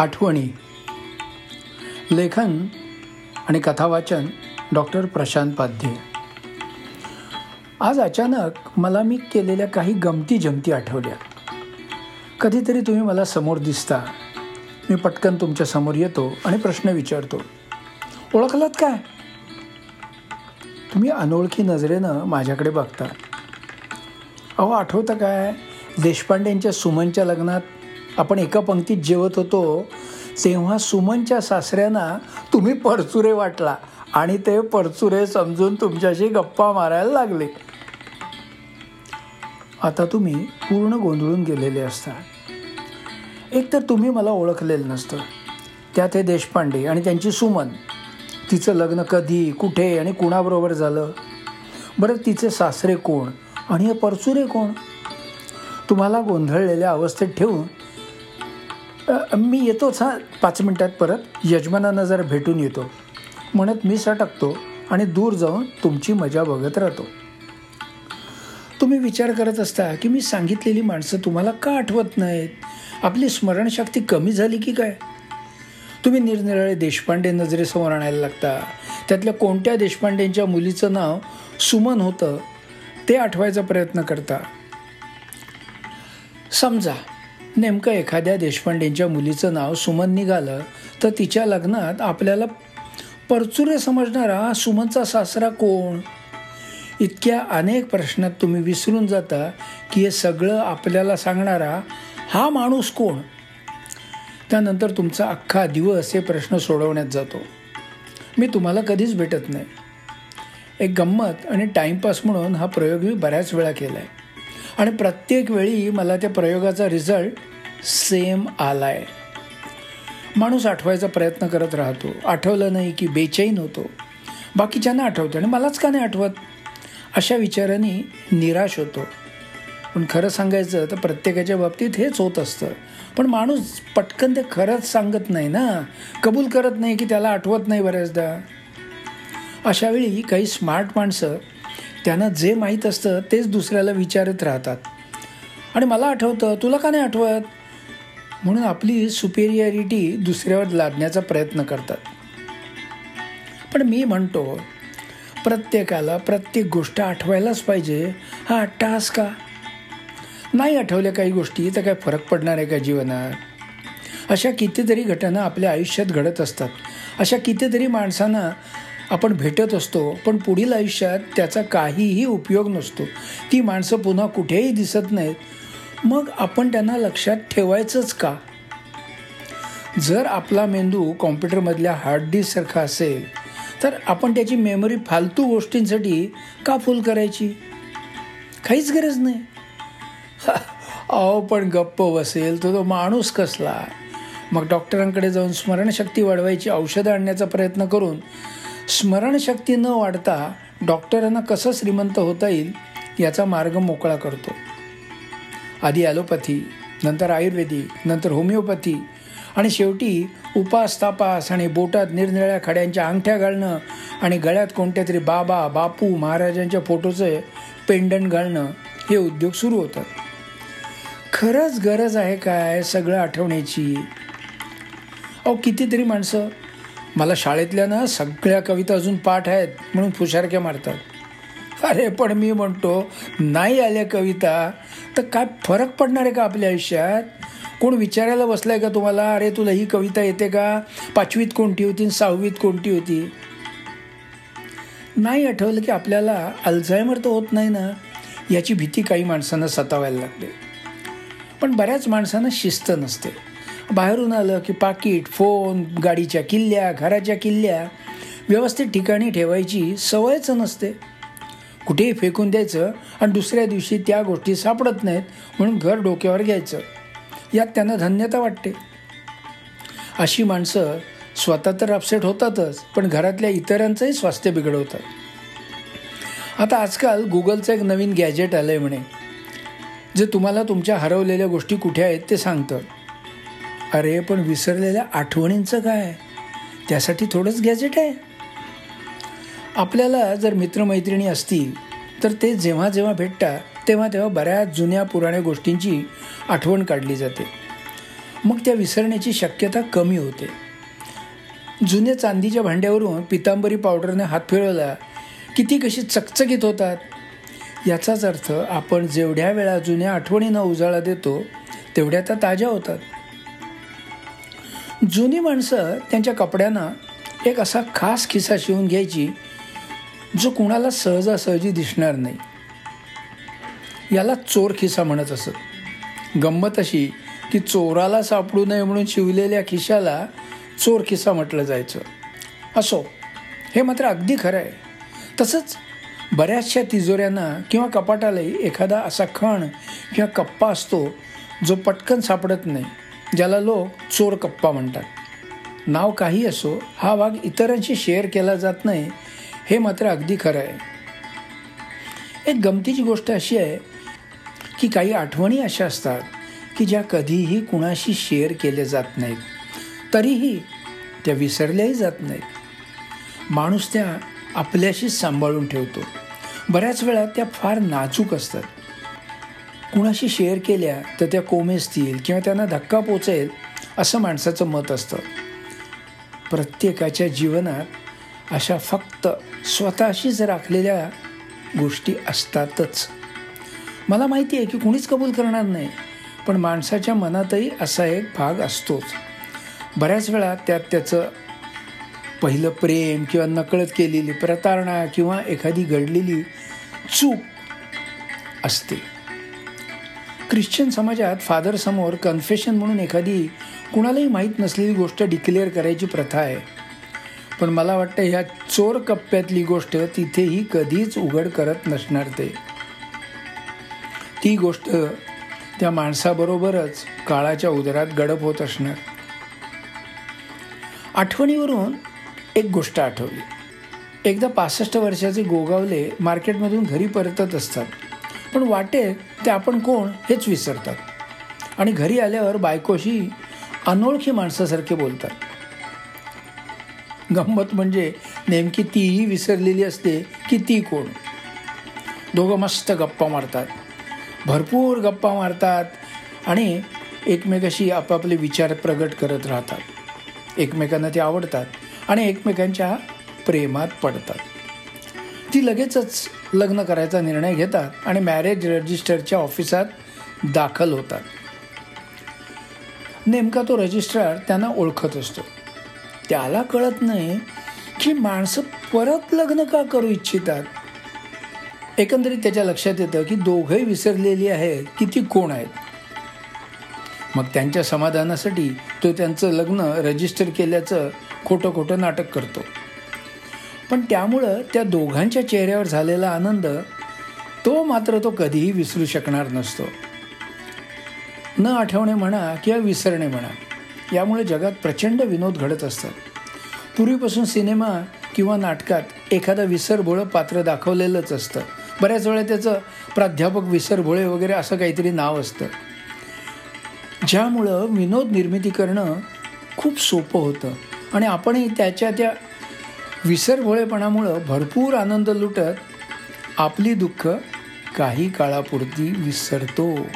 आठवणी. लेखन आणि कथावाचन डॉक्टर प्रशांत पाध्ये. आज अचानक मला मी केलेल्या काही गमती जमती आठवल्या. कधीतरी तुम्ही मला समोर दिसता. मी पटकन तुमच्यासमोर येतो आणि प्रश्न विचारतो. ओळखलात काय? तुम्ही अनोळखी नजरेनं माझ्याकडे बघता. अहो आठवतं काय? देशपांडेंच्या सुमनच्या लग्नात आपण एका पंक्तीत जेवत होतो तेव्हा सुमनच्या सासऱ्यांना तुम्ही परचुरे वाटला आणि ते परचुरे समजून तुमच्याशी गप्पा मारायला लागले. आता तुम्ही पूर्ण गोंधळून गेलेले असता. एक तर तुम्ही मला ओळखलेलं नसतं. त्यात हे देशपांडे आणि त्यांची सुमन. तिचं लग्न कधी कुठे आणि कुणाबरोबर झालं? बरं तिचे सासरे कोण आणि हे परचुरे कोण? तुम्हाला गोंधळलेल्या अवस्थेत ठेवून मी येतोच हा पाच मिनटात परत. यजमानांना जरा भेटून येतो. म्हणत मी सटकतो आणि दूर जाऊन तुमची मजा बघत राहतो. तुम्ही विचार करत असता की मी सांगितलेली माणसं तुम्हाला का आठवत नाहीत? आपली स्मरणशक्ती कमी झाली की काय? तुम्ही निरनिराळे देशपांडे नजरेसमोर आणायला लागता. त्यातल्या कोणत्या देशपांडेंच्या मुलीचं नाव सुमन होतं ते आठवायचा प्रयत्न करता. समजा नेमकं एखाद्या देशपांडेंच्या मुलीचं नाव सुमन निघालं तर तिच्या लग्नात आपल्याला परचुरे समजणारा सुमनचा सासरा कोण? इतक्या अनेक प्रश्नात तुम्ही विसरून जाता की हे सगळं आपल्याला सांगणारा हा माणूस कोण? त्यानंतर तुमचा अख्खा दिवस हे प्रश्न सोडवण्यात जातो. मी तुम्हाला कधीच भेटत नाही. एक गंमत आणि टाईमपास म्हणून हा प्रयोग मी बऱ्याच वेळा केला आहे आणि प्रत्येक वेळी मला त्या प्रयोगाचा रिझल्ट सेम आला आहे माणूस आठवायचा प्रयत्न करत राहतो. आठवलं नाही की बेचैन होतो. बाकीच्यांना आठवतं आणि मलाच का नाही आठवत? अशा विचारांनी निराश होतो. पण खरं सांगायचं तर प्रत्येकाच्या बाबतीत हेच होत असतं. पण माणूस पटकन ते खरंच सांगत नाही ना. कबूल करत नाही की त्याला आठवत नाही बऱ्याचदा. अशावेळी काही स्मार्ट माणसं त्यांना जे माहीत असतं तेच दुसऱ्याला विचारत राहतात. आणि मला आठवतं तुला का नाही आठवत? म्हणून आपली सुपेरियरिटी दुसऱ्यावर लादण्याचा प्रयत्न करतात. पण मी म्हणतो प्रत्येकाला प्रत्येक गोष्ट आठवायलाच पाहिजे. हा टास्क का? नाही आठवल्या काही गोष्टी तर काय फरक पडणार आहे का जीवनात? अशा कितीतरी घटना आपल्या आयुष्यात घडत असतात. अशा कितीतरी माणसांना आपण भेटत असतो पण पुढील आयुष्यात त्याचा काहीही उपयोग नसतो. ती माणसं पुन्हा कुठेही दिसत नाहीत. मग आपण त्यांना लक्षात ठेवायचंच का? जर आपला मेंदू कॉम्प्युटरमधल्या हार्ड डिस्कसारखा असेल तर आपण त्याची मेमरी फालतू गोष्टींसाठी का फुल करायची? काहीच गरज नाही. अहो पण गप्प बसेल तो तो माणूस कसला? मग डॉक्टरांकडे जाऊन स्मरणशक्ती वाढवायची औषधं आणण्याचा प्रयत्न करून स्मरणशक्ती न वाढता डॉक्टरांना कसं श्रीमंत होता येईल याचा मार्ग मोकळा करतो. आधी ॲलोपॅथी नंतर आयुर्वेदिक नंतर होमिओपॅथी आणि शेवटी उपास तापास आणि बोटात निरनिळ्या खड्यांच्या अंगठ्या घालणं आणि गळ्यात कोणत्या तरी बाबा बापू महाराजांच्या फोटोचे पेंडंट घालणं हे उद्योग सुरू होतात. खरंच गरज आहे काय सगळं आठवण्याची? अहो कितीतरी माणसं मला शाळेतल्या ना सगळ्या कविता अजून पाठ आहेत म्हणून फुशारक्या मारतात. अरे पण मी म्हणतो नाही आल्या कविता तर काय फरक पडणार आहे का आपल्या आयुष्यात? कोण विचारायला बसलाय का तुम्हाला? अरे तुला ही कविता येते का? पाचवीत कोणती होती सहावीत कोणती होती? नाही आठवलं की आपल्याला अल्झायमर तर होत नाही ना? याची भीती काही माणसांना सतावायला लागते. पण बऱ्याच माणसांना शिस्त नसते. बाहेरून आलं की पाकिट फोन गाडीच्या किल्ल्या घराच्या किल्ल्या व्यवस्थित ठिकाणी ठेवायची सवयच नसते. कुठेही फेकून द्यायचं आणि दुसऱ्या दिवशी त्या गोष्टी सापडत नाहीत म्हणून घर डोक्यावर घ्यायचं. यात त्यांना धन्यता वाटते. अशी माणसं स्वतः तर अपसेट होतातच पण घरातल्या इतरांचंही स्वास्थ्य बिघडवतात. आता आजकाल गुगलचं एक नवीन गॅजेट आलं आहे म्हणे जे तुम्हाला तुमच्या हरवलेल्या गोष्टी कुठे आहेत ते सांगतं. अरे पण विसरलेल्या आठवणींचं काय? त्यासाठी थोडंच गॅजेट आहे. आपल्याला जर मित्रमैत्रिणी असतील तर ते जेव्हा जेव्हा भेटतात तेव्हा तेव्हा बऱ्याच जुन्या पुराण्या गोष्टींची आठवण काढली जाते. मग त्या विसरण्याची शक्यता कमी होते. जुन्या चांदीच्या भांड्यावरून पितांबरी पावडरने हात फिरवला की ती कशी चकचकीत होतात? याचाच अर्थ आपण जेवढ्या वेळा जुन्या आठवणींना उजाळा देतो तेवढ्या त्या ताज्या होतात. जुनी माणसं त्यांच्या कपड्यांना एक असा खास खिसा शिवून घ्यायची जो कुणाला सहजासहजी दिसणार नाही. याला चोर खिसा म्हणत असत. गंमत अशी की चोराला सापडू नये म्हणून शिवलेल्या खिशाला चोर खिसा म्हटलं जायचं. असो हे मात्र अगदी खरं आहे तसंच बऱ्याचशा तिजोऱ्यांना किंवा कपाटालाही एखादा असा खण किंवा कप्पा असतो जो पटकन सापडत नाही. ज्याला लोक चोर कप्पा म्हणतात. नाव काही असो हा भाग इतरांशी शेअर केला जात नाही हे मात्र अगदी खरं आहे. एक गमतीची गोष्ट अशी आहे की काही आठवणी अशा असतात की ज्या कधीही कुणाशी शेअर केल्या जात नाहीत. तरीही त्या विसरल्याही जात नाहीत. माणूस त्या आपल्याशीच सांभाळून ठेवतो. बऱ्याच वेळा त्या फार नाजूक असतात. कुणाशी शेअर केल्या तर त्या कोमेजतील किंवा त्यांना धक्का पोचेल असं माणसाचं मत असतं. प्रत्येकाच्या जीवनात अशा फक्त स्वतःशीच राखलेल्या गोष्टी असतातच. मला माहिती आहे की कुणीच कबूल करणार नाही पण माणसाच्या मनातही असा एक भाग असतोच. बऱ्याच वेळा त्यात त्याचं पहिलं प्रेम किंवा नकळत केलेली प्रतारणा किंवा एखादी घडलेली चूक असते. ख्रिश्चन समाजात फादरसमोर कन्फेशन म्हणून एखादी कुणालाही माहीत नसलेली गोष्ट डिक्लेअर करायची प्रथा आहे. पण मला वाटतं ह्या चोर कप्प्यातली गोष्ट तिथेही कधीच उघड करत नसणार ते. ती गोष्ट त्या माणसाबरोबरच काळाच्या उदरात गडप होत असणार. आठवणीवरून एक गोष्ट आठवली. एकदा पासष्ट वर्षाचे गोगावले मार्केटमधून घरी परतत असतात. पण वाटेत ते आपण कोण हेच विसरतात. आणि घरी आल्यावर बायकोशी अनोळखी माणसासारखे बोलतात. गंमत म्हणजे नेमकी तीही विसरलेली असते की ती कोण? दोघं मस्त गप्पा मारतात. भरपूर गप्पा मारतात आणि एकमेकाशी आपापले विचार प्रगट करत राहतात. एकमेकांना ते आवडतात आणि एकमेकांच्या प्रेमात पडतात. ती लगेचच लग्न करायचा निर्णय घेतात आणि मॅरेज रजिस्टरच्या ऑफिसात दाखल होतात. नेमका तो रजिस्ट्रार त्यांना ओळखत असतो. त्याला कळत नाही की माणसं परत लग्न का करू इच्छितात? एकंदरीत त्याच्या लक्षात येतं की दोघंही विसरलेली आहे की ती कोण आहेत? मग त्यांच्या समाधानासाठी तो त्यांचं लग्न रजिस्टर केल्याचं खोटं खोटं नाटक करतो. पण त्यामुळं त्या दोघांच्या चेहऱ्यावर झालेला आनंद तो मात्र तो कधीही विसरू शकणार नसतो. न आठवणे म्हणा किंवा विसरणे म्हणा यामुळे जगात प्रचंड विनोद घडत असतात. पूर्वीपासून सिनेमा किंवा नाटकात एखादा विसरभोळं पात्र दाखवलेलंच असतं. बऱ्याच वेळा त्याचं प्राध्यापक विसरभोळे वगैरे असं काहीतरी नाव असतं. ज्यामुळं विनोद निर्मिती करणं खूप सोपं होतं. आणि आपणही त्याच्या त्या विसरभोळेपणामुळं भरपूर आनंद लुटत आपली दुःख काही काळापुरती विसरतो.